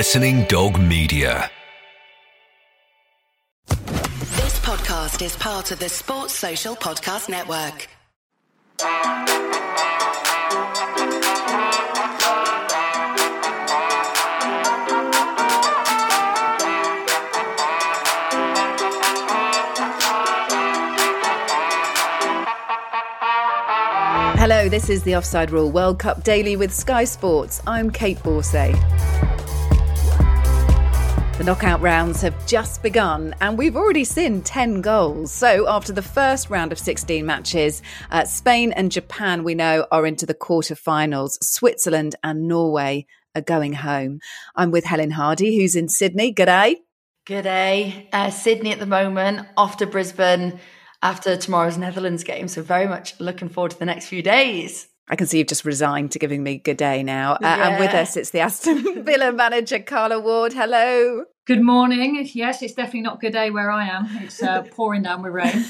Listening Dog Media. This podcast is part of the Sports Social Podcast Network. Hello, this is the Offside Rule World Cup Daily with Sky Sports. I'm Kait Borsay. The knockout rounds have just begun, and we've already seen 10 goals. So, after the first round of 16 matches, uh, Spain and Japan, we know, are into the quarterfinals. Switzerland and Norway are going home. I'm with Helen Hardy, who's in Sydney. G'day. G'day. Uh, Sydney at the moment, off to Brisbane after tomorrow's Netherlands game. So, very much looking forward to the next few days. I can see you've just resigned to giving me good day now. Uh, And with us, it's the Aston Villa manager, Carla Ward. Hello. Good morning. Yes, it's definitely not good day where I am. It's uh, pouring down with rain.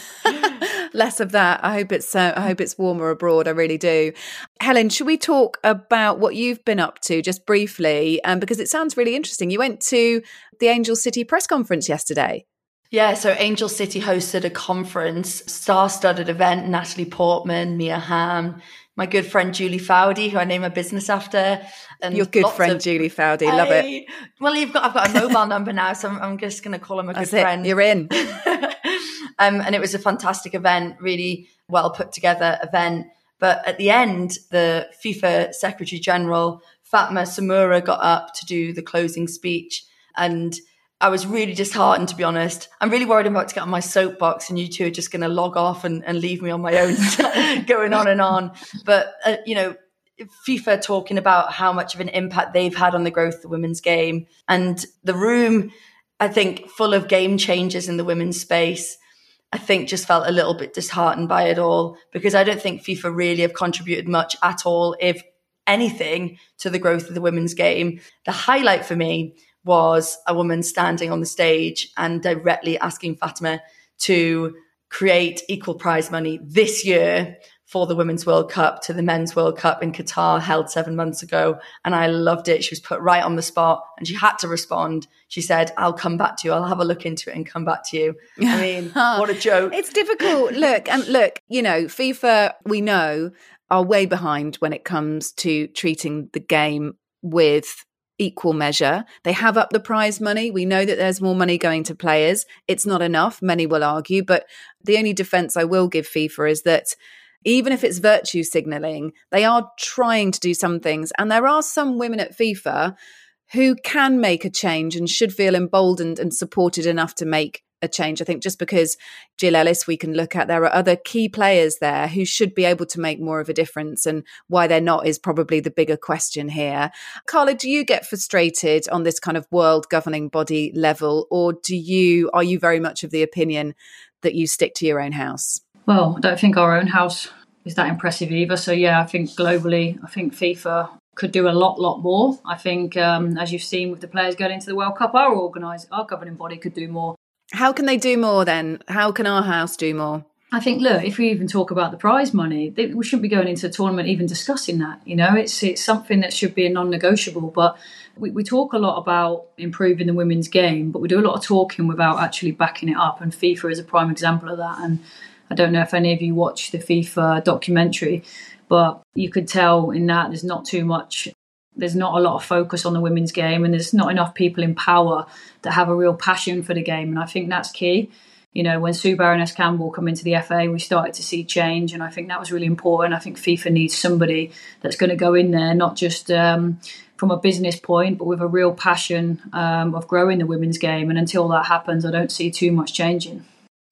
Less of that. I hope it's. Uh, I hope it's warmer abroad. I really do. Helen, should we talk about what you've been up to just briefly? Um, because it sounds really interesting. You went to the Angel City press conference yesterday. Yeah, so Angel City hosted a conference, star-studded event. Natalie Portman, Mia Hamm, my good friend Julie Foudy, who I name a business after, and Your good friend of- Julie Foudy. Love it. Well, you've got I've got a mobile number now, so I'm, I'm just going to call him a That's good it. friend. You're in. um, and it was a fantastic event, really well put together event. But at the end, the FIFA Secretary General, Fatma Samoura, got up to do the closing speech. And I was really disheartened, to be honest. I'm really worried I'm about to get on my soapbox and you two are just going to log off and, and leave me on my own, going on and on. But, uh, you know, FIFA talking about how much of an impact they've had on the growth of the women's game. And the room, I think, full of game changers in the women's space. I think just felt a little bit disheartened by it all because I don't think FIFA really have contributed much at all, if anything, to the growth of the women's game. The highlight for me was a woman standing on the stage and directly asking Fatima to create equal prize money this year for the Women's World Cup to the Men's World Cup in Qatar held seven months ago. And I loved it. She was put right on the spot and she had to respond. She said, I'll come back to you. I'll have a look into it and come back to you. I mean, what a joke. It's difficult. look, and look, you know, FIFA, we know, are way behind when it comes to treating the game with equal measure. They have up the prize money. We know that there's more money going to players. It's not enough, many will argue, but the only defense I will give FIFA is that even if it's virtue signaling, they are trying to do some things. And there are some women at FIFA who can make a change and should feel emboldened and supported enough to make a change. I think just because Jill Ellis, we can look at, there are other key players there who should be able to make more of a difference. And why they're not is probably the bigger question here. Carla, do you get frustrated on this kind of world governing body level, or do you, are you very much of the opinion that you stick to your own house? Well, I don't think our own house is that impressive either. So, yeah, I think globally, I think FIFA could do a lot, lot more. I think, um, as you've seen with the players going into the World Cup, our organised, our governing body could do more. How can they do more then? How can our house do more? I think, look, if we even talk about the prize money, we shouldn't be going into a tournament even discussing that. You know, it's it's something that should be a non-negotiable. But we, we talk a lot about improving the women's game, but we do a lot of talking without actually backing it up. And FIFA is a prime example of that. And I don't know if any of you watch the FIFA documentary, but you could tell in that there's not too much there's not a lot of focus on the women's game and there's not enough people in power that have a real passion for the game and i think that's key. You know when sue baroness campbell come into the fa we started to see change and i think that was really important. I think fifa needs somebody that's going to go in there not just um, from a business point but with a real passion um, of growing the women's game and until that happens i don't see too much changing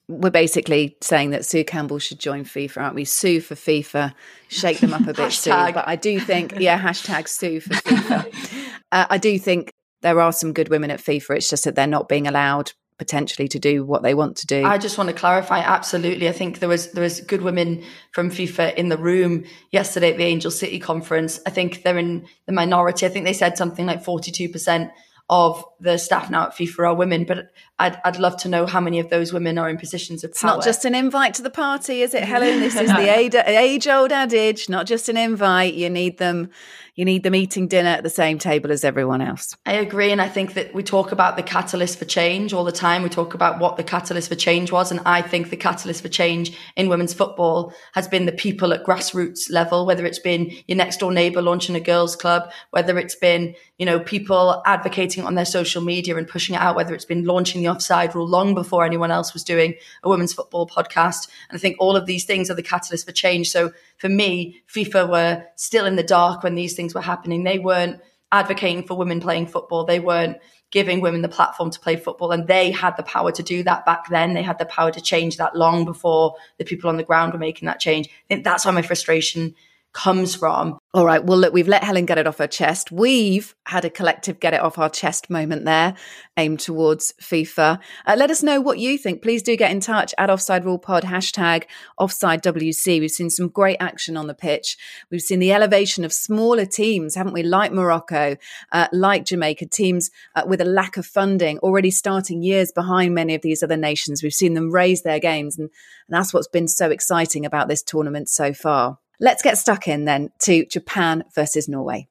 we're basically saying that Sue Campbell should join FIFA, aren't we? Sue for FIFA, shake them up a bit, Sue. But I do think, yeah, hashtag Sue for FIFA. uh, I do think there are some good women at FIFA. It's just that they're not being allowed potentially to do what they want to do. I just want to clarify. Absolutely, I think there was there was good women from FIFA in the room yesterday at the Angel City conference. I think they're in the minority. I think they said something like forty two percent of the staff now at FIFA are women, but I'd, I'd love to know how many of those women are in positions of It's power. not just an invite to the party, is it, Helen? This is the age old adage, not just an invite. You need them. You need them eating dinner at the same table as everyone else. I agree. And I think that we talk about the catalyst for change all the time. We talk about what the catalyst for change was. And I think the catalyst for change in women's football has been the people at grassroots level, whether it's been your next door neighbor launching a girls club, whether it's been, you know, people advocating on their social media and pushing it out, whether it's been launching the offside rule long before anyone else was doing a women's football podcast. And I think all of these things are the catalyst for change. So for me, FIFA were still in the dark when these things were happening. They weren't advocating for women playing football. They weren't giving women the platform to play football. And they had the power to do that back then. They had the power to change that long before the people on the ground were making that change. I think that's why my frustration comes from. All right. Well, look, we've let Helen get it off her chest. We've had a collective get it off our chest moment there, aimed towards FIFA. Uh, let us know what you think. Please do get in touch at Offside Rule Pod, hashtag Offside WC. We've seen some great action on the pitch. We've seen the elevation of smaller teams, haven't we? Like Morocco, uh, like Jamaica, teams uh, with a lack of funding, already starting years behind many of these other nations. We've seen them raise their games, and, and that's what's been so exciting about this tournament so far. Let's get stuck in then to Japan versus Norway.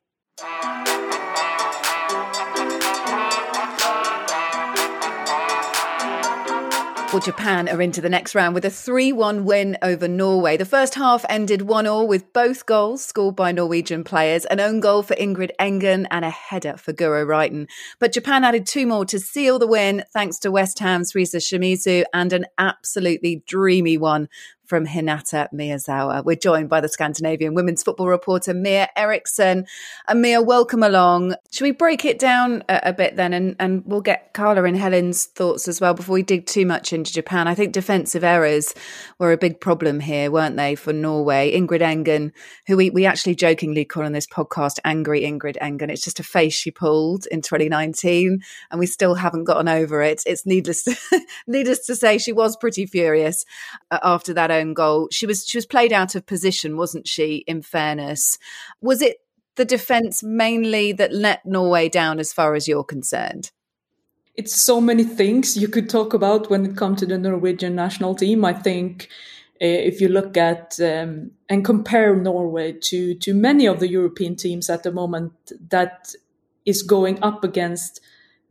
Well, Japan are into the next round with a 3 1 win over Norway. The first half ended 1 0 with both goals scored by Norwegian players, an own goal for Ingrid Engen and a header for Guro Reiten. But Japan added two more to seal the win thanks to West Ham's Risa Shimizu and an absolutely dreamy one from Hinata Miyazawa. We're joined by the Scandinavian women's football reporter Mia Eriksson. And Mia, welcome along. Should we break it down a, a, bit then and, and we'll get Carla and Helen's thoughts as well before we dig too much into Japan? I think defensive errors were a big problem here, weren't they, for Norway? Ingrid Engen, who we, we actually jokingly call on this podcast Angry Ingrid Engen. It's just a face she pulled in 2019 and we still haven't gotten over it. It's needless to, needless to say she was pretty furious uh, after that own goal. She was she was played out of position, wasn't she? In fairness, was it the defence mainly that let Norway down, as far as you're concerned? It's so many things you could talk about when it comes to the Norwegian national team. I think uh, if you look at um, and compare Norway to to many of the European teams at the moment, that is going up against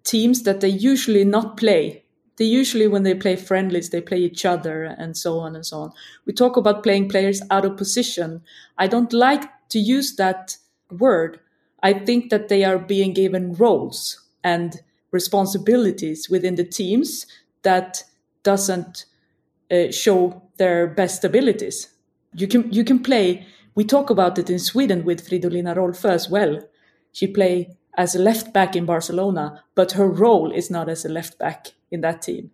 teams that they usually not play they usually when they play friendlies they play each other and so on and so on. We talk about playing players out of position. I don't like to use that word. I think that they are being given roles and responsibilities within the teams that doesn't uh, show their best abilities. You can you can play we talk about it in sweden with fridolina rolfö as well. She play as a left back in barcelona but her role is not as a left back in that team.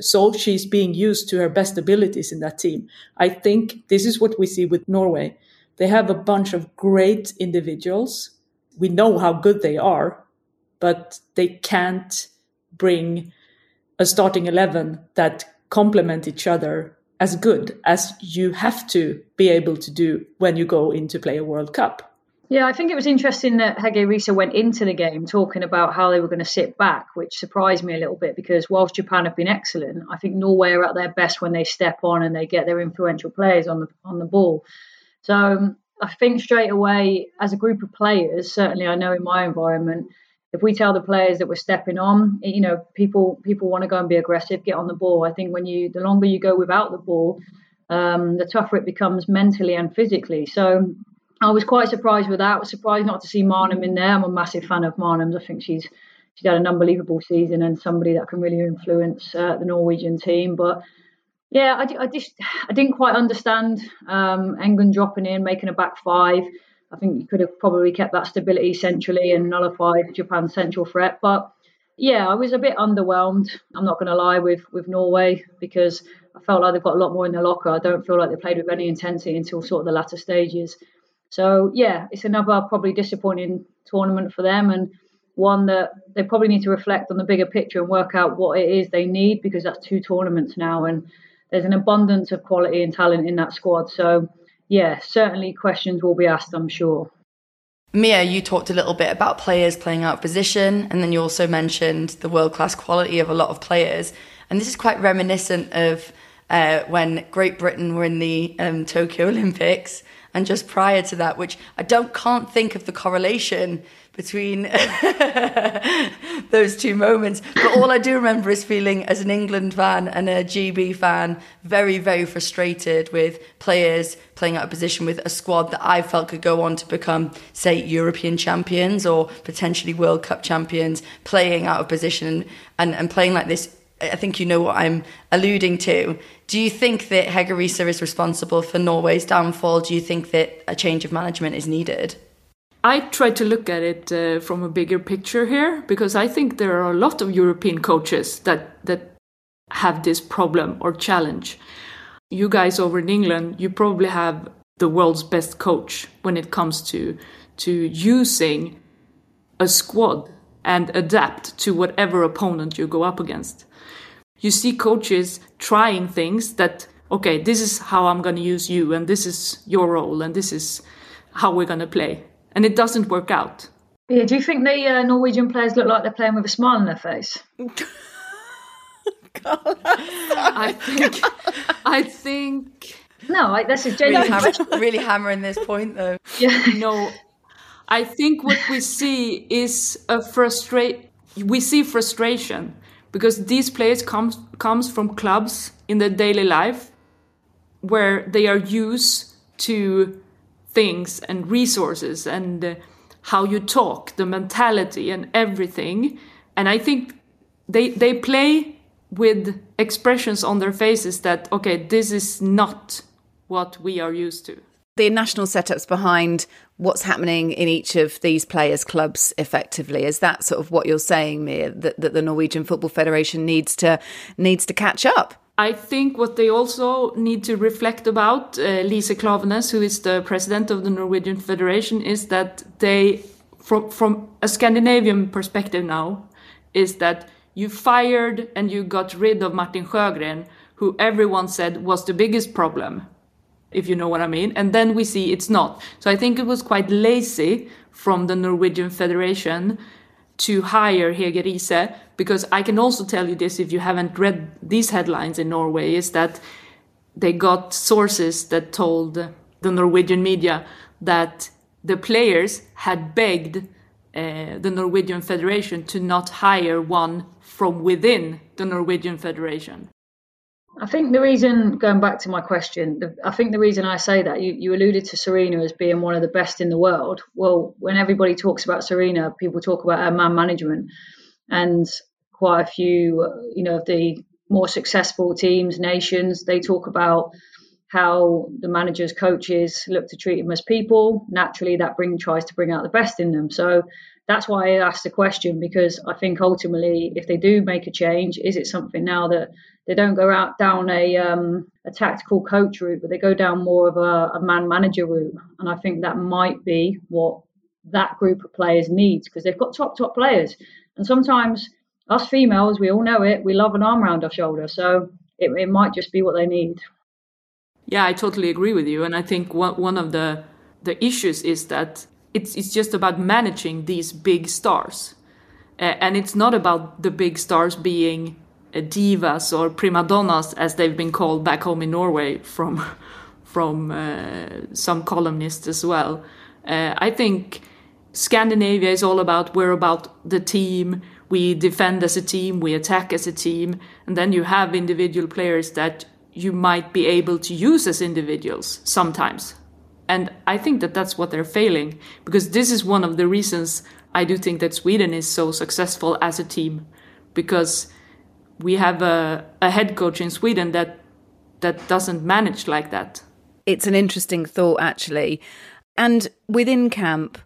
So she's being used to her best abilities in that team. I think this is what we see with Norway. They have a bunch of great individuals. We know how good they are, but they can't bring a starting 11 that complement each other as good as you have to be able to do when you go in to play a World Cup. Yeah, I think it was interesting that Hege Riise went into the game talking about how they were going to sit back, which surprised me a little bit because whilst Japan have been excellent, I think Norway are at their best when they step on and they get their influential players on the on the ball. So um, I think straight away, as a group of players, certainly I know in my environment, if we tell the players that we're stepping on, you know, people people want to go and be aggressive, get on the ball. I think when you the longer you go without the ball, um, the tougher it becomes mentally and physically. So I was quite surprised with that. I was surprised not to see Maanum in there. I'm a massive fan of Maanum's. I think she's she's had an unbelievable season and somebody that can really influence uh, the Norwegian team. But yeah, I, I just I didn't quite understand um, Engen dropping in, making a back five. I think you could have probably kept that stability centrally and nullified Japan's central threat. But yeah, I was a bit underwhelmed. I'm not going to lie with with Norway because I felt like they've got a lot more in the locker. I don't feel like they played with any intensity until sort of the latter stages. So yeah, it's another probably disappointing tournament for them and one that they probably need to reflect on the bigger picture and work out what it is they need because that's two tournaments now and there's an abundance of quality and talent in that squad. So yeah, certainly questions will be asked, I'm sure. Mia, you talked a little bit about players playing out of position, and then you also mentioned the world class quality of a lot of players. And this is quite reminiscent of uh, when Great Britain were in the um, Tokyo Olympics, and just prior to that, which I don't can't think of the correlation between those two moments. But all I do remember is feeling, as an England fan and a GB fan, very, very frustrated with players playing out of position with a squad that I felt could go on to become, say, European champions or potentially World Cup champions, playing out of position and, and playing like this. I think you know what I'm alluding to. Do you think that Hege Riise is responsible for Norway's downfall? Do you think that a change of management is needed? I try to look at it uh, from a bigger picture here because I think there are a lot of European coaches that that have this problem or challenge. You guys over in England, you probably have the world's best coach when it comes to to using a squad and adapt to whatever opponent you go up against. You see coaches trying things that okay, this is how I'm going to use you and this is your role and this is how we're going to play and it doesn't work out. Yeah, do you think the uh, Norwegian players look like they're playing with a smile on their face? I think. I think. No, I, this is really, hammer, really hammering this point though. Yeah. No, I think what we see is a frustrate. We see frustration because these players comes comes from clubs in their daily life where they are used to things and resources and uh, how you talk, the mentality and everything. And I think they they play with expressions on their faces that okay, this is not what we are used to. The national setups behind what's happening in each of these players' clubs effectively is that sort of what you're saying, Mia, that, that the Norwegian Football Federation needs to needs to catch up. I think what they also need to reflect about, uh, Lise Klaveness, who is the president of the Norwegian Federation, is that they, from, from a Scandinavian perspective now, is that you fired and you got rid of Martin Sjögren, who everyone said was the biggest problem, if you know what I mean. And then we see it's not. So I think it was quite lazy from the Norwegian Federation to hire Hege Riise because I can also tell you this if you haven't read these headlines in Norway is that they got sources that told the Norwegian media that the players had begged uh, the Norwegian Federation to not hire one from within the Norwegian Federation. I think the reason, going back to my question, the, I think the reason I say that, you, you alluded to Sarina as being one of the best in the world. Well, when everybody talks about Sarina, people talk about her man management. And quite a few, you know, of the more successful teams, nations, they talk about how the managers, coaches look to treat them as people. Naturally, that bring tries to bring out the best in them. So that's why I asked the question because I think ultimately, if they do make a change, is it something now that they don't go out down a um, a tactical coach route, but they go down more of a, a man manager route? And I think that might be what that group of players needs because they've got top top players, and sometimes us females, we all know it, we love an arm around our shoulder, so it, it might just be what they need. Yeah, I totally agree with you, and I think one one of the the issues is that it's it's just about managing these big stars, uh, and it's not about the big stars being uh, divas or prima donnas as they've been called back home in Norway from from uh, some columnists as well. Uh, I think Scandinavia is all about we're about the team. We defend as a team, we attack as a team, and then you have individual players that you might be able to use as individuals sometimes and I think that that's what they're failing because this is one of the reasons I do think that Sweden is so successful as a team because we have a, a head coach in Sweden that that doesn't manage like that. It's an interesting thought, actually. And within camp,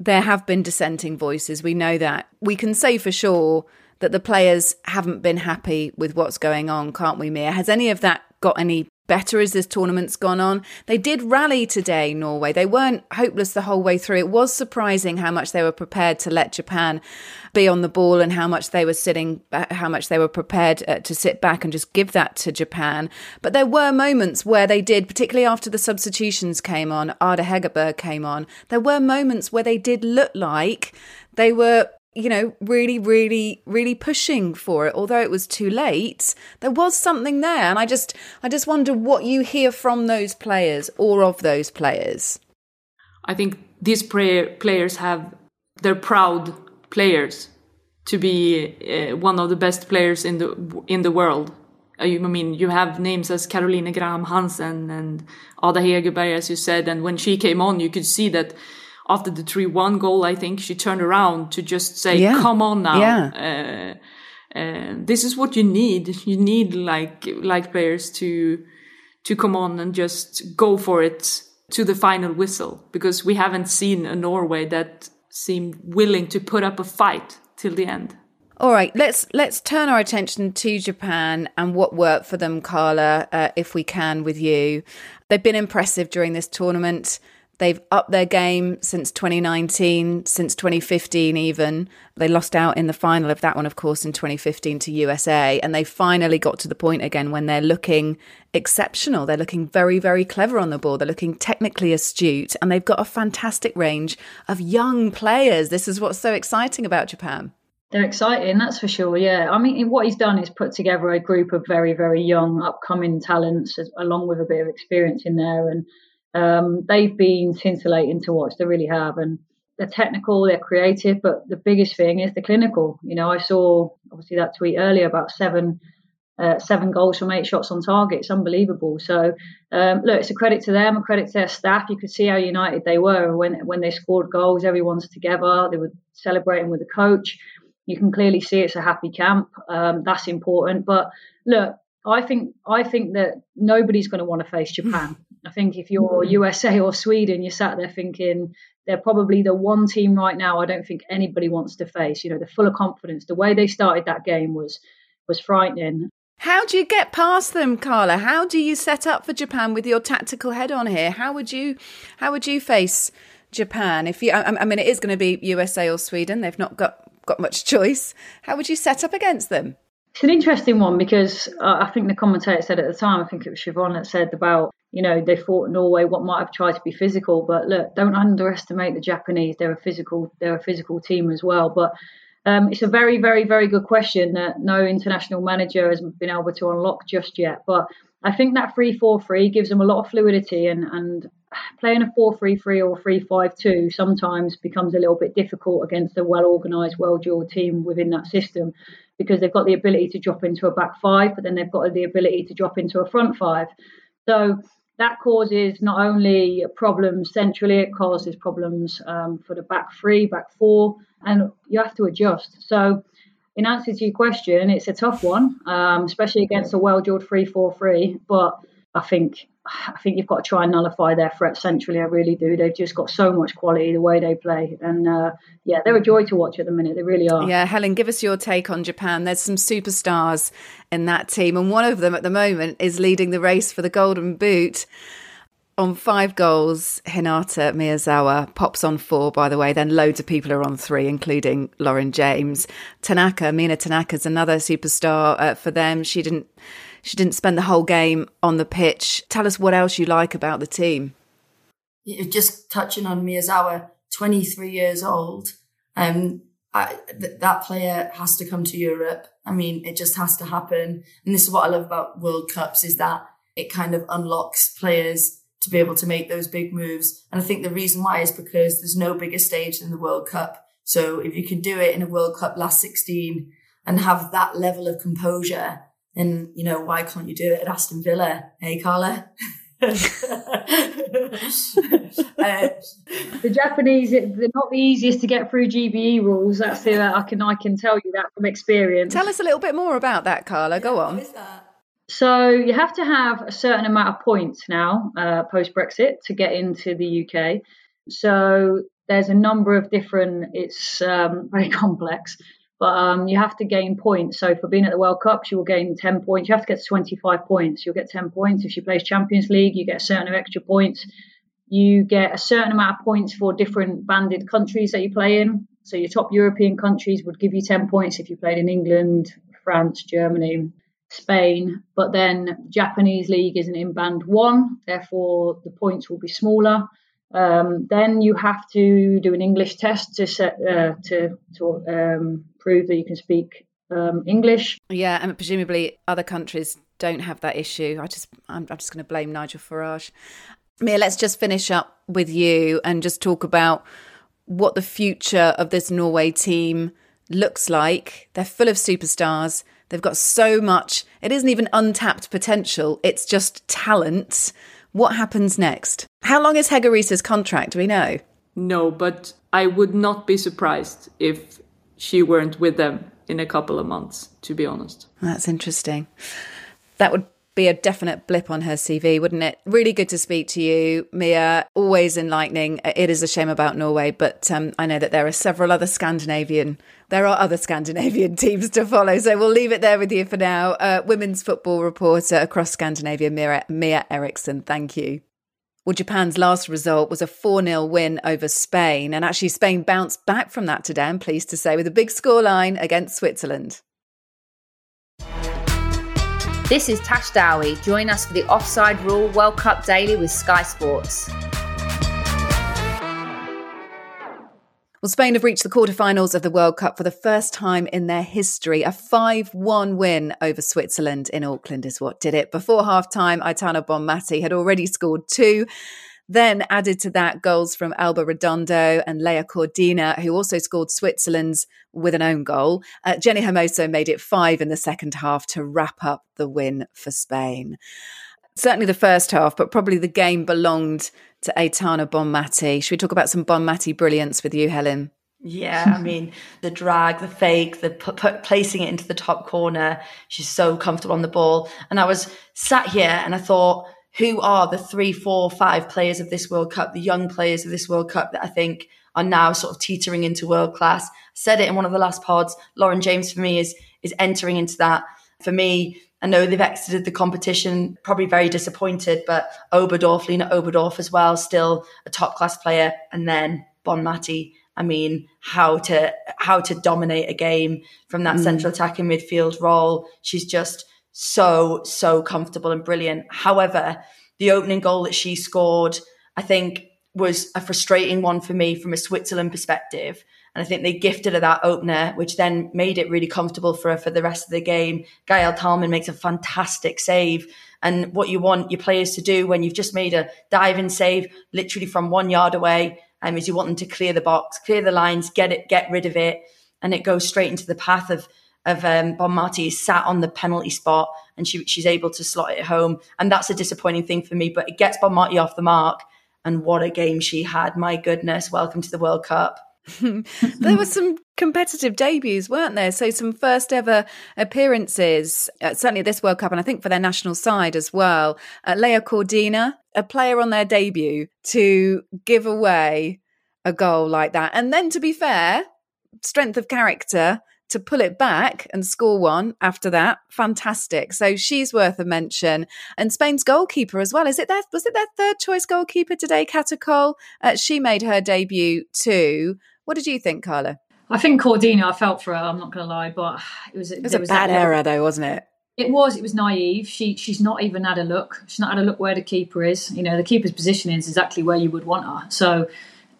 there have been dissenting voices. We know that. We can say for sure that the players haven't been happy with what's going on, can't we, Mia? Has any of that got any better as this tournament's gone on. They did rally today, Norway. They weren't hopeless the whole way through. It was surprising how much they were prepared to let Japan be on the ball and how much they were sitting, how much they were prepared uh, to sit back and just give that to Japan. But there were moments where they did, particularly after the substitutions came on, Ada Hegerberg came on. There were moments where they did look like they were you know, really, really, really pushing for it. Although it was too late, there was something there, and I just, I just wonder what you hear from those players or of those players. I think these players have, they're proud players to be uh, one of the best players in the in the world. Uh, I mean, you have names as Caroline Graham Hansen and Ada Hegerberg, as you said, and when she came on, you could see that after the 3-1 goal, I think she turned around to just say, yeah. come on now. Yeah. Uh, uh, this is what you need. You need like, like players to, to come on and just go for it to the final whistle because we haven't seen a Norway that seemed willing to put up a fight till the end. All right, let's let's turn our attention to Japan and what worked for them, Carla, uh, if we can, with you. They've been impressive during this tournament. They've upped their game since 2019, since 2015, even. They lost out in the final of that one, of course, in 2015 to USA. And they finally got to the point again when they're looking exceptional. They're looking very, very clever on the ball. They're looking technically astute. And they've got a fantastic range of young players. This is what's so exciting about Japan. They're exciting, that's for sure. Yeah, I mean, what he's done is put together a group of very, very young, upcoming talents, along with a bit of experience in there, and um, they've been scintillating to watch. They really have, and they're technical, they're creative, but the biggest thing is the clinical. You know, I saw obviously that tweet earlier about seven. Uh, seven goals from eight shots on target. It's unbelievable. So, um, look, it's a credit to them, a credit to their staff. You could see how united they were when when they scored goals. Everyone's together. They were celebrating with the coach. You can clearly see it's a happy camp. Um, that's important. But look, I think I think that nobody's going to want to face Japan. I think if you're USA or Sweden, you're sat there thinking they're probably the one team right now I don't think anybody wants to face. You know, they're full of confidence. The way they started that game was was frightening. How do you get past them, Carla? How do you set up for Japan with your tactical head on here? How would you how would you face Japan if you I, I mean it is going to be USA or Sweden. They've not got got much choice. How would you set up against them? It's an interesting one because uh, I think the commentator said at the time, I think it was Siobhan that said about, you know, they fought Norway, what might have tried to be physical. But look, don't underestimate the Japanese. They're a physical, they're a physical team as well. But um, it's a very, very, very good question that no international manager has been able to unlock just yet. But I think that 3 4 3 gives them a lot of fluidity and, and playing a 4 3 3 or 3 5 2 sometimes becomes a little bit difficult against a well organised, well drilled team within that system because they've got the ability to drop into a back five, but then they've got the ability to drop into a front five. So that causes not only problems centrally, it causes problems um, for the back three, back four, and you have to adjust. So, in answer to your question, it's a tough one, um, especially against a well drilled 3 4 3. But I think I think you've got to try and nullify their threat centrally. I really do. They've just got so much quality the way they play, and uh, yeah, they're a joy to watch at the minute. They really are. Yeah, Helen, give us your take on Japan. There's some superstars in that team, and one of them at the moment is leading the race for the Golden Boot. On five goals, Hinata Miyazawa pops on four, by the way. Then loads of people are on three, including Lauren James. Tanaka, Mina Tanaka's another superstar uh, for them. She didn't she didn't spend the whole game on the pitch. Tell us what else you like about the team. Just touching on Miyazawa, 23 years old. Um, I, th- that player has to come to Europe. I mean, it just has to happen. And this is what I love about World Cups is that it kind of unlocks players to be able to make those big moves. And I think the reason why is because there's no bigger stage than the World Cup. So if you can do it in a World Cup last 16 and have that level of composure and you know, why can't you do it at Aston Villa? Hey, Carla. uh, the Japanese, they're not the easiest to get through GBE rules. That's the, I can I can tell you that from experience. Tell us a little bit more about that, Carla. Go on. So you have to have a certain amount of points now uh, post Brexit to get into the UK. So there's a number of different. It's um, very complex but um, you have to gain points. So for being at the World Cup, she will gain 10 points. You have to get to 25 points. You'll get 10 points. If she plays Champions League, you get a certain extra points. You get a certain amount of points for different banded countries that you play in. So your top European countries would give you 10 points if you played in England, France, Germany, Spain. But then Japanese league isn't in band one, therefore the points will be smaller. Um, then you have to do an English test to set, uh, to to um, prove that you can speak um, English. Yeah, and presumably other countries don't have that issue. I just I'm, I'm just going to blame Nigel Farage. Mia, let's just finish up with you and just talk about what the future of this Norway team looks like. They're full of superstars. They've got so much. It isn't even untapped potential. It's just talent. What happens next? How long is Hege Riise's contract? Do we know? No, but I would not be surprised if she weren't with them in a couple of months, to be honest. That's interesting. That would be a definite blip on her CV, wouldn't it? Really good to speak to you, Mia. Always enlightening. It is a shame about Norway, but um, I know that there are several other Scandinavian. There are other Scandinavian teams to follow, so we'll leave it there with you for now. Uh, women's football reporter across Scandinavia, Mia, Mia Eriksson. Thank you. Well, Japan's last result was a 4 0 win over Spain. And actually, Spain bounced back from that today, I'm pleased to say, with a big scoreline against Switzerland. This is Tash Dowie. Join us for the Offside Rule World Cup Daily with Sky Sports. Well, Spain have reached the quarterfinals of the World Cup for the first time in their history. A 5 1 win over Switzerland in Auckland is what did it. Before half time, Aitana Bonmati had already scored two. Then added to that goals from Alba Redondo and Laia Codina, who also scored Switzerland's with an own goal. Uh, Jenni Hermoso made it five in the second half to wrap up the win for Spain. Certainly the first half, but probably the game belonged to Aitana Bonmati. Should we talk about some Bonmati brilliance with you, Helen? Yeah, I mean, the drag, the fake, the p- p- placing it into the top corner. She's so comfortable on the ball. And I was sat here and I thought, who are the three, four, five players of this World Cup, the young players of this World Cup that I think are now sort of teetering into world class? I said it in one of the last pods. Lauren James for me is is entering into that. For me, I know they've exited the competition, probably very disappointed, but Oberdorf, Lena Oberdorf as well, still a top class player. And then Bonmati. I mean, how to how to dominate a game from that mm. central attacking midfield role. She's just so so comfortable and brilliant. However, the opening goal that she scored, I think, was a frustrating one for me from a Switzerland perspective and I think they gifted her that opener, which then made it really comfortable for her for the rest of the game. Gaëlle Thalmann makes a fantastic save. And what you want your players to do when you've just made a diving save, literally from one yard away, um, is you want them to clear the box, clear the lines, get it, get rid of it, and it goes straight into the path of of um, Bonmati sat on the penalty spot and she, she's able to slot it home. And that's a disappointing thing for me, but it gets Bonmati off the mark. And what a game she had. My goodness. Welcome to the World Cup. there were some competitive debuts, weren't there? So some first ever appearances, uh, certainly this World Cup, and I think for their national side as well. Uh, Codina, a player on their debut, to give away a goal like that, and then to be fair, strength of character to pull it back and score one after that, fantastic. So she's worth a mention. And Spain's goalkeeper as well. Is it their was it their third choice goalkeeper today, Cata Coll? Uh, she made her debut too. What did you think, Carla? I think Codina, I felt for her. I'm not going to lie, but it was it was a was bad error though, wasn't it? It was. It was naive. She she's not even had a look. She's not had a look where the keeper is. You know, the keeper's position is exactly where you would want her. So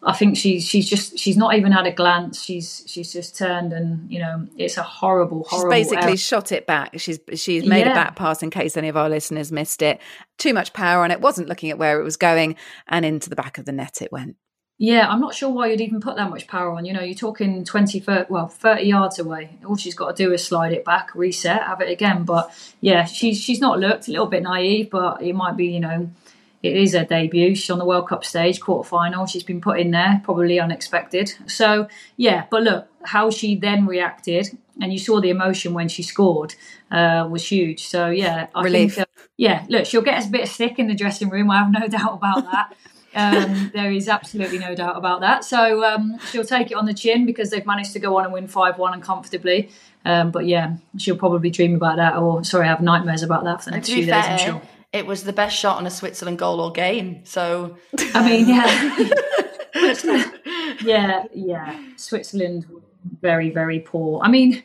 I think she's she's just she's not even had a glance. She's she's just turned and you know it's a horrible horrible. She's basically error. shot it back. She's she's made yeah. a back pass in case any of our listeners missed it. Too much power on it. Wasn't looking at where it was going, and into the back of the net it went. Yeah, I'm not sure why you'd even put that much power on. You know, you're talking 20, 30, well, 30 yards away. All she's got to do is slide it back, reset, have it again. But yeah, she's she's not looked a little bit naive, but it might be, you know, it is her debut. She's on the World Cup stage, quarter final. She's been put in there, probably unexpected. So yeah, but look, how she then reacted, and you saw the emotion when she scored, uh, was huge. So yeah, I Relief. think, uh, yeah, look, she'll get us a bit of stick in the dressing room. I have no doubt about that. Um, there is absolutely no doubt about that. So um, she'll take it on the chin because they've managed to go on and win 5 1 and comfortably. Um, but yeah, she'll probably dream about that or, sorry, have nightmares about that for the next few fair, days, I'm sure. It was the best shot on a Switzerland goal or game. So, I mean, yeah. yeah, yeah. Switzerland, very, very poor. I mean,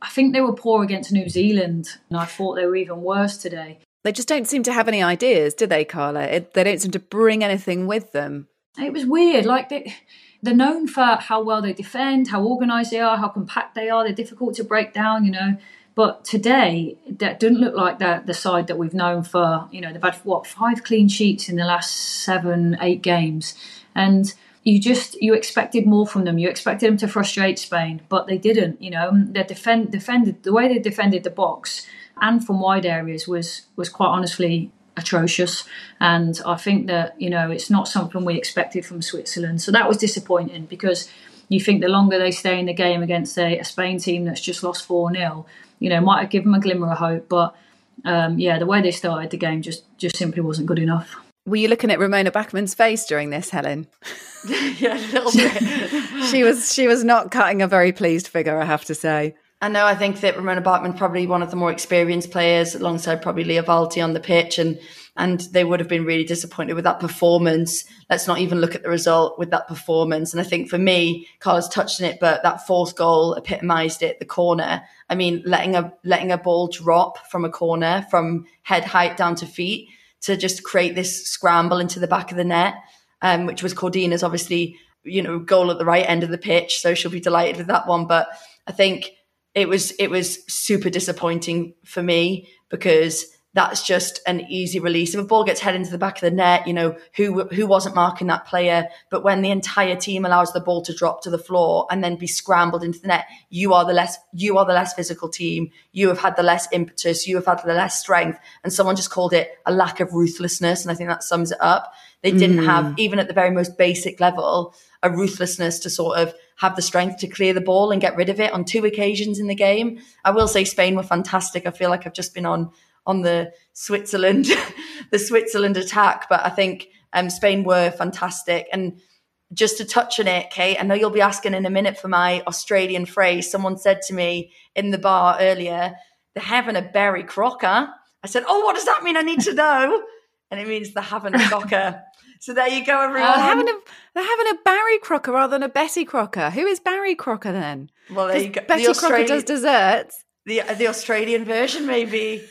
I think they were poor against New Zealand, and I thought they were even worse today. They just don't seem to have any ideas, do they, Carla? It, they don't seem to bring anything with them. It was weird. Like they, they're known for how well they defend, how organised they are, how compact they are. They're difficult to break down, you know. But today, that didn't look like that the side that we've known for. You know, they've had what five clean sheets in the last seven, eight games, and you just you expected more from them. You expected them to frustrate Spain, but they didn't. You know, they defend defended the way they defended the box and from wide areas was was quite honestly atrocious. And I think that you know it's not something we expected from Switzerland. So that was disappointing because you think the longer they stay in the game against a, a Spain team that's just lost four 0 you know, might have given them a glimmer of hope, but. Um, yeah, the way they started the game just just simply wasn't good enough. Were you looking at Ramona Bachmann's face during this, Helen? yeah, a little bit. she was she was not cutting a very pleased figure, I have to say. I know. I think that Ramona Bachmann probably one of the more experienced players, alongside probably Lia Wälti on the pitch, and and they would have been really disappointed with that performance. Let's not even look at the result with that performance. And I think for me, Carla's touched on it, but that fourth goal epitomised it. The corner. I mean, letting a letting a ball drop from a corner from head height down to feet to just create this scramble into the back of the net, um, which was Codina's obviously, you know, goal at the right end of the pitch. So she'll be delighted with that one. But I think it was it was super disappointing for me because that's just an easy release. If a ball gets headed into the back of the net, you know, who who wasn't marking that player? But when the entire team allows the ball to drop to the floor and then be scrambled into the net, you are the less you are the less physical team. You have had the less impetus, you have had the less strength. And someone just called it a lack of ruthlessness. And I think that sums it up. They didn't mm. have, even at the very most basic level, a ruthlessness to sort of have the strength to clear the ball and get rid of it on two occasions in the game. I will say Spain were fantastic. I feel like I've just been on on the Switzerland, the Switzerland attack. But I think um, Spain were fantastic. And just to touch on it, Kait, I know you'll be asking in a minute for my Australian phrase. Someone said to me in the bar earlier, they're having a Barry Crocker. I said, Oh, what does that mean? I need to know. and it means they're having a crocker. So there you go, everyone. Uh, they're, having a, they're having a Barry Crocker rather than a Betty Crocker. Who is Barry Crocker then? Well, there you go. Betty Crocker does desserts. The the Australian version, maybe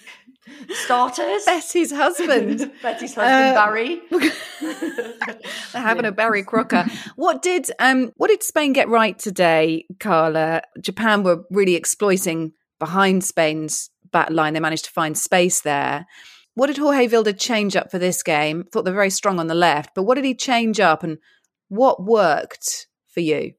starters. Betty's husband. Betty's husband, uh, Barry. They're having yeah. a Barry Crocker. What did um what did Spain get right today, Carla? Japan were really exploiting behind Spain's back line. They managed to find space there. What did Jorge Vilda change up for this game? Thought they're very strong on the left, but what did he change up and what worked for you?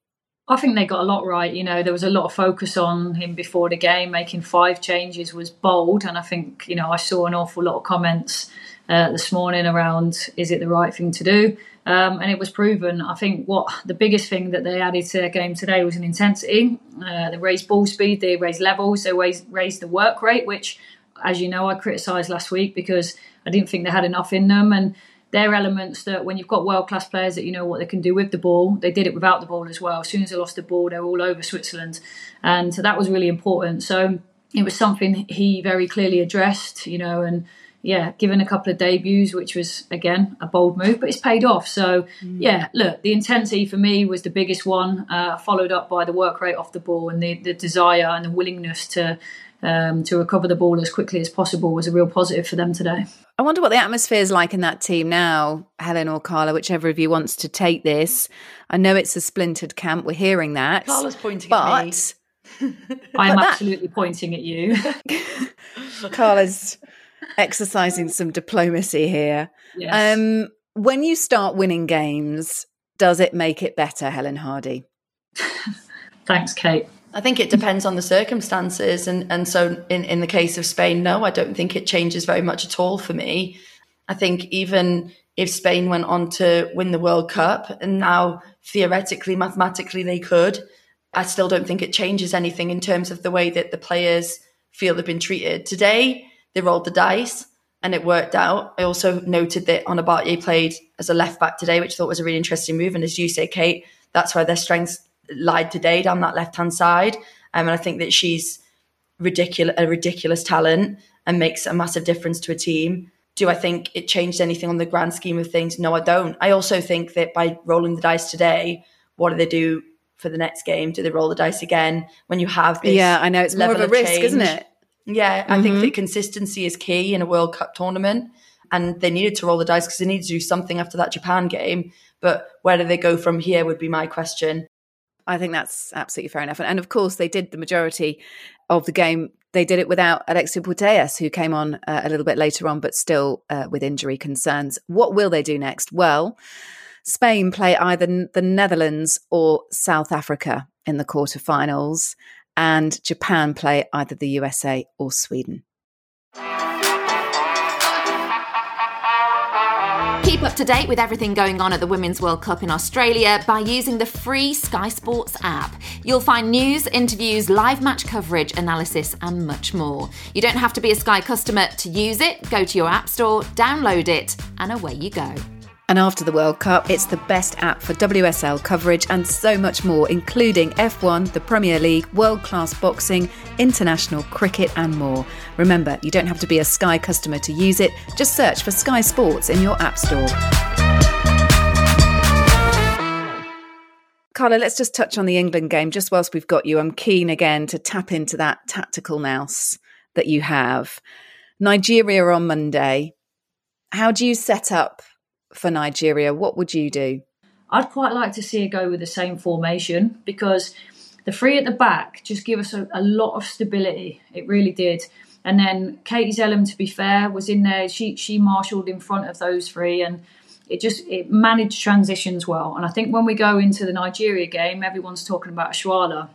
I think they got a lot right. You know, there was a lot of focus on him before the game. Making five changes was bold, and I think you know I saw an awful lot of comments uh, this morning around is it the right thing to do, um, and it was proven. I think what the biggest thing that they added to their game today was an intensity. Uh, they raised ball speed, they raised levels, they raised, raised the work rate, which, as you know, I criticised last week because I didn't think they had enough in them and they're elements that when you've got world class players that you know what they can do with the ball, they did it without the ball as well. As soon as they lost the ball, they were all over Switzerland, and so that was really important. So it was something he very clearly addressed, you know, and yeah, given a couple of debuts, which was again a bold move, but it's paid off. So mm. yeah, look, the intensity for me was the biggest one, uh, followed up by the work rate off the ball and the, the desire and the willingness to um, to recover the ball as quickly as possible was a real positive for them today. I wonder what the atmosphere is like in that team now, Helen or Carla, whichever of you wants to take this. I know it's a splintered camp. We're hearing that. Carla's pointing but, at me. I'm but absolutely that... pointing at you. Carla's exercising some diplomacy here. Yes. Um, when you start winning games, does it make it better, Helen Hardy? Thanks, Kait. I think it depends on the circumstances. And, and so in, in the case of Spain, no, I don't think it changes very much at all for me. I think even if Spain went on to win the World Cup and now theoretically, mathematically they could, I still don't think it changes anything in terms of the way that the players feel they've been treated. Today, they rolled the dice. and it worked out. I also noted that Onabaye played as a left back today, which I thought was a really interesting move. And as you say, Kait, that's where their strengths lied today down that left hand side. Um, and I think that she's ridiculous, a ridiculous talent and makes a massive difference to a team. Do I think it changed anything on the grand scheme of things? No, I don't. I also think that by rolling the dice today, what do they do for the next game? Do they roll the dice again when you have this? Yeah, I know it's more of a of risk, change? isn't it? Yeah, I mm-hmm. think that consistency is key in a World Cup tournament. And they needed to roll the dice because they needed to do something after that Japan game. But where do they go from here would be my question. I think that's absolutely fair enough. And, of course, they did the majority of the game. They did it without Alexia Putellas, who came on uh, a little bit later on, but still uh, with injury concerns. What will they do next? Well, Spain play either the Netherlands or South Africa in the quarterfinals and Japan play either the USA or Sweden. Keep up to date with everything going on at the Women's World Cup in Australia by using the free Sky Sports app. You'll find news, interviews, live match coverage, analysis, and much more. You don't have to be a Sky customer to use it. Go to your app store, download it, and away you go. And after the World Cup, it's the best app for WSL coverage and so much more, including F1, the Premier League, world class boxing, international cricket, and more. Remember, you don't have to be a Sky customer to use it, just search for Sky Sports in your App Store. Carla, let's just touch on the England game just whilst we've got you. I'm keen again to tap into that tactical nous that you have. Nigeria on Monday. How do you set up for Nigeria, what would you do? I'd quite like to see her go with the same formation because the three at the back just give us a, a lot of stability. It really did. And then Katie Zelem, to be fair, was in there. She she marshalled in front of those three, and it just it managed transitions well. And I think when we go into the Nigeria game, everyone's talking about Oshoala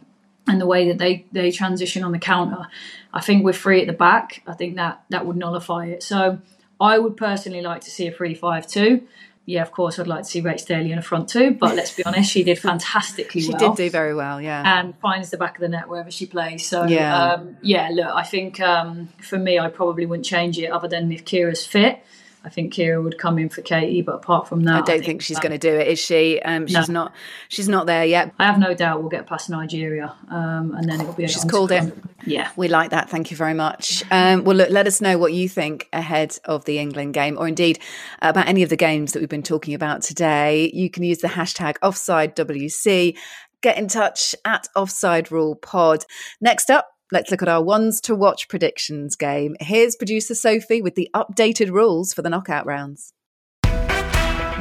and the way that they they transition on the counter. I think we're free at the back. I think that that would nullify it. So I would personally like to see a 3-5-2. Yeah, of course, I'd like to see Rach Daly in the front two, but let's be honest, she did fantastically she well. She did do very well, yeah. And finds the back of the net wherever she plays. So, yeah, um, yeah look, I think um, for me, I probably wouldn't change it other than if Keira's fit. I think Keira would come in for Katie, but apart from that, I don't I think, think, she's um, going to do it. Is she? Um, she's no. not. She's not there yet. I have no doubt we'll get past Nigeria, um, and then it'll be. She's called it. Yeah, we like that. Thank you very much. Um, well, look, let us know what you think ahead of the England game, or indeed about any of the games that we've been talking about today. You can use the hashtag OffsideWC. Get in touch at Offside Rule Pod. Next up, Let's look at our ones to watch predictions game. Here's producer Sophie with the updated rules for the knockout rounds.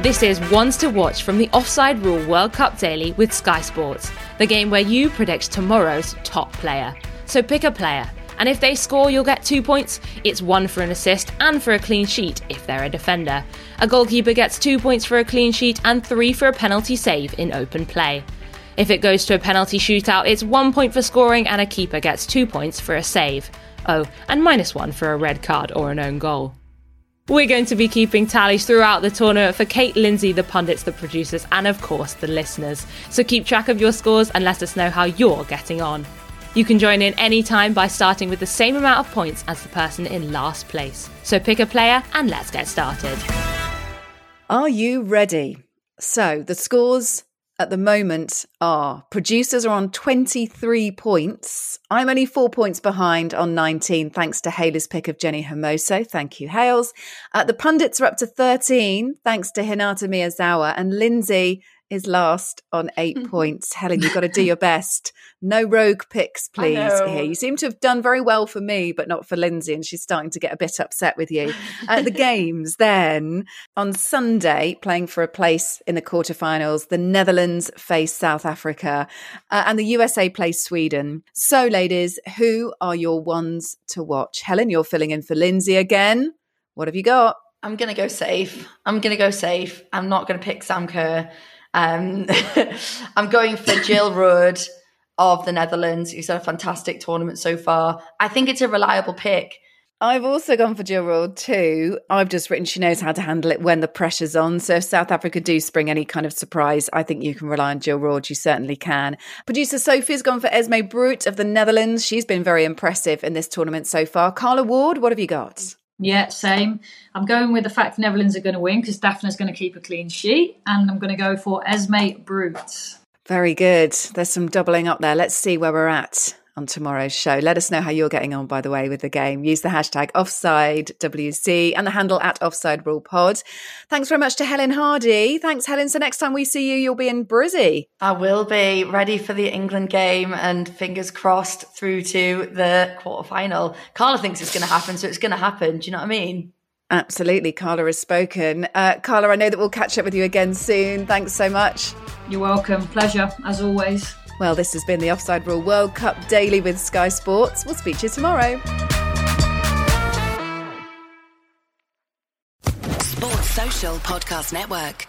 This is Ones to Watch from the Offside Rule World Cup Daily with Sky Sports, the game where you predict tomorrow's top player. So pick a player, and if they score, you'll get two points. It's one for an assist and for a clean sheet if they're a defender. A goalkeeper gets two points for a clean sheet and three for a penalty save in open play. If it goes to a penalty shootout, it's one point for scoring and a keeper gets two points for a save. Oh, and minus one for a red card or an own goal. We're going to be keeping tallies throughout the tournament for Kait, Lindsay, the pundits, the producers, and of course the listeners. So keep track of your scores and let us know how you're getting on. You can join in anytime by starting with the same amount of points as the person in last place. So pick a player and let's get started. Are you ready? So the scores at the moment are producers are on 23 points. I'm only four points behind on 19, thanks to Haley's pick of Jenni Hermoso. Thank you, Hales. Uh, the pundits are up to 13, thanks to Hinata Miyazawa. And Lindsay is last on 8 mm-hmm. points. Helen, you've got to do your best. No rogue picks, please. Here, you seem to have done very well for me, but not for Lindsay, and she's starting to get a bit upset with you. Uh, the games then on Sunday, playing for a place in the quarterfinals, the Netherlands face South Africa, uh, and the USA plays Sweden. So, ladies, who are your ones to watch? Helen, you're filling in for Lindsay again. What have you got? I'm going to go safe. I'm going to go safe. I'm not going to pick Sam Kerr. Um, I'm going for Jill Roord of the Netherlands, who's had a fantastic tournament so far. I think it's a reliable pick. I've also gone for Jill Roord too. I've just written she knows how to handle it when the pressure's on. So if South Africa do spring any kind of surprise, I think you can rely on Jill Roord. You certainly can. Producer Sophie's gone for Esmee Brugts of the Netherlands. She's been very impressive in this tournament so far. Carla Ward, what have you got? Yeah, same. I'm going with the fact Netherlands are going to win because Daphne's going to keep a clean sheet, and I'm going to go for Esmee Brugts. Very good. There's some doubling up there. Let's see where we're at on tomorrow's show. Let us know how you're getting on, by the way, with the game. Use the hashtag OffsideWC and the handle at Offside Rule Pod. Thanks very much to Helen Hardy. Thanks, Helen. So next time we see you, you'll be in Brizzy. I will be ready for the England game and fingers crossed through to the quarter final. Carla thinks it's going to happen, so it's going to happen. Do you know what I mean? Absolutely. Carla has spoken. Uh, Carla, I know that we'll catch up with you again soon. Thanks so much. You're welcome. Pleasure, as always. Well, this has been the Offside Rule World Cup Daily with Sky Sports. We'll speak to you tomorrow. Sports Social Podcast Network.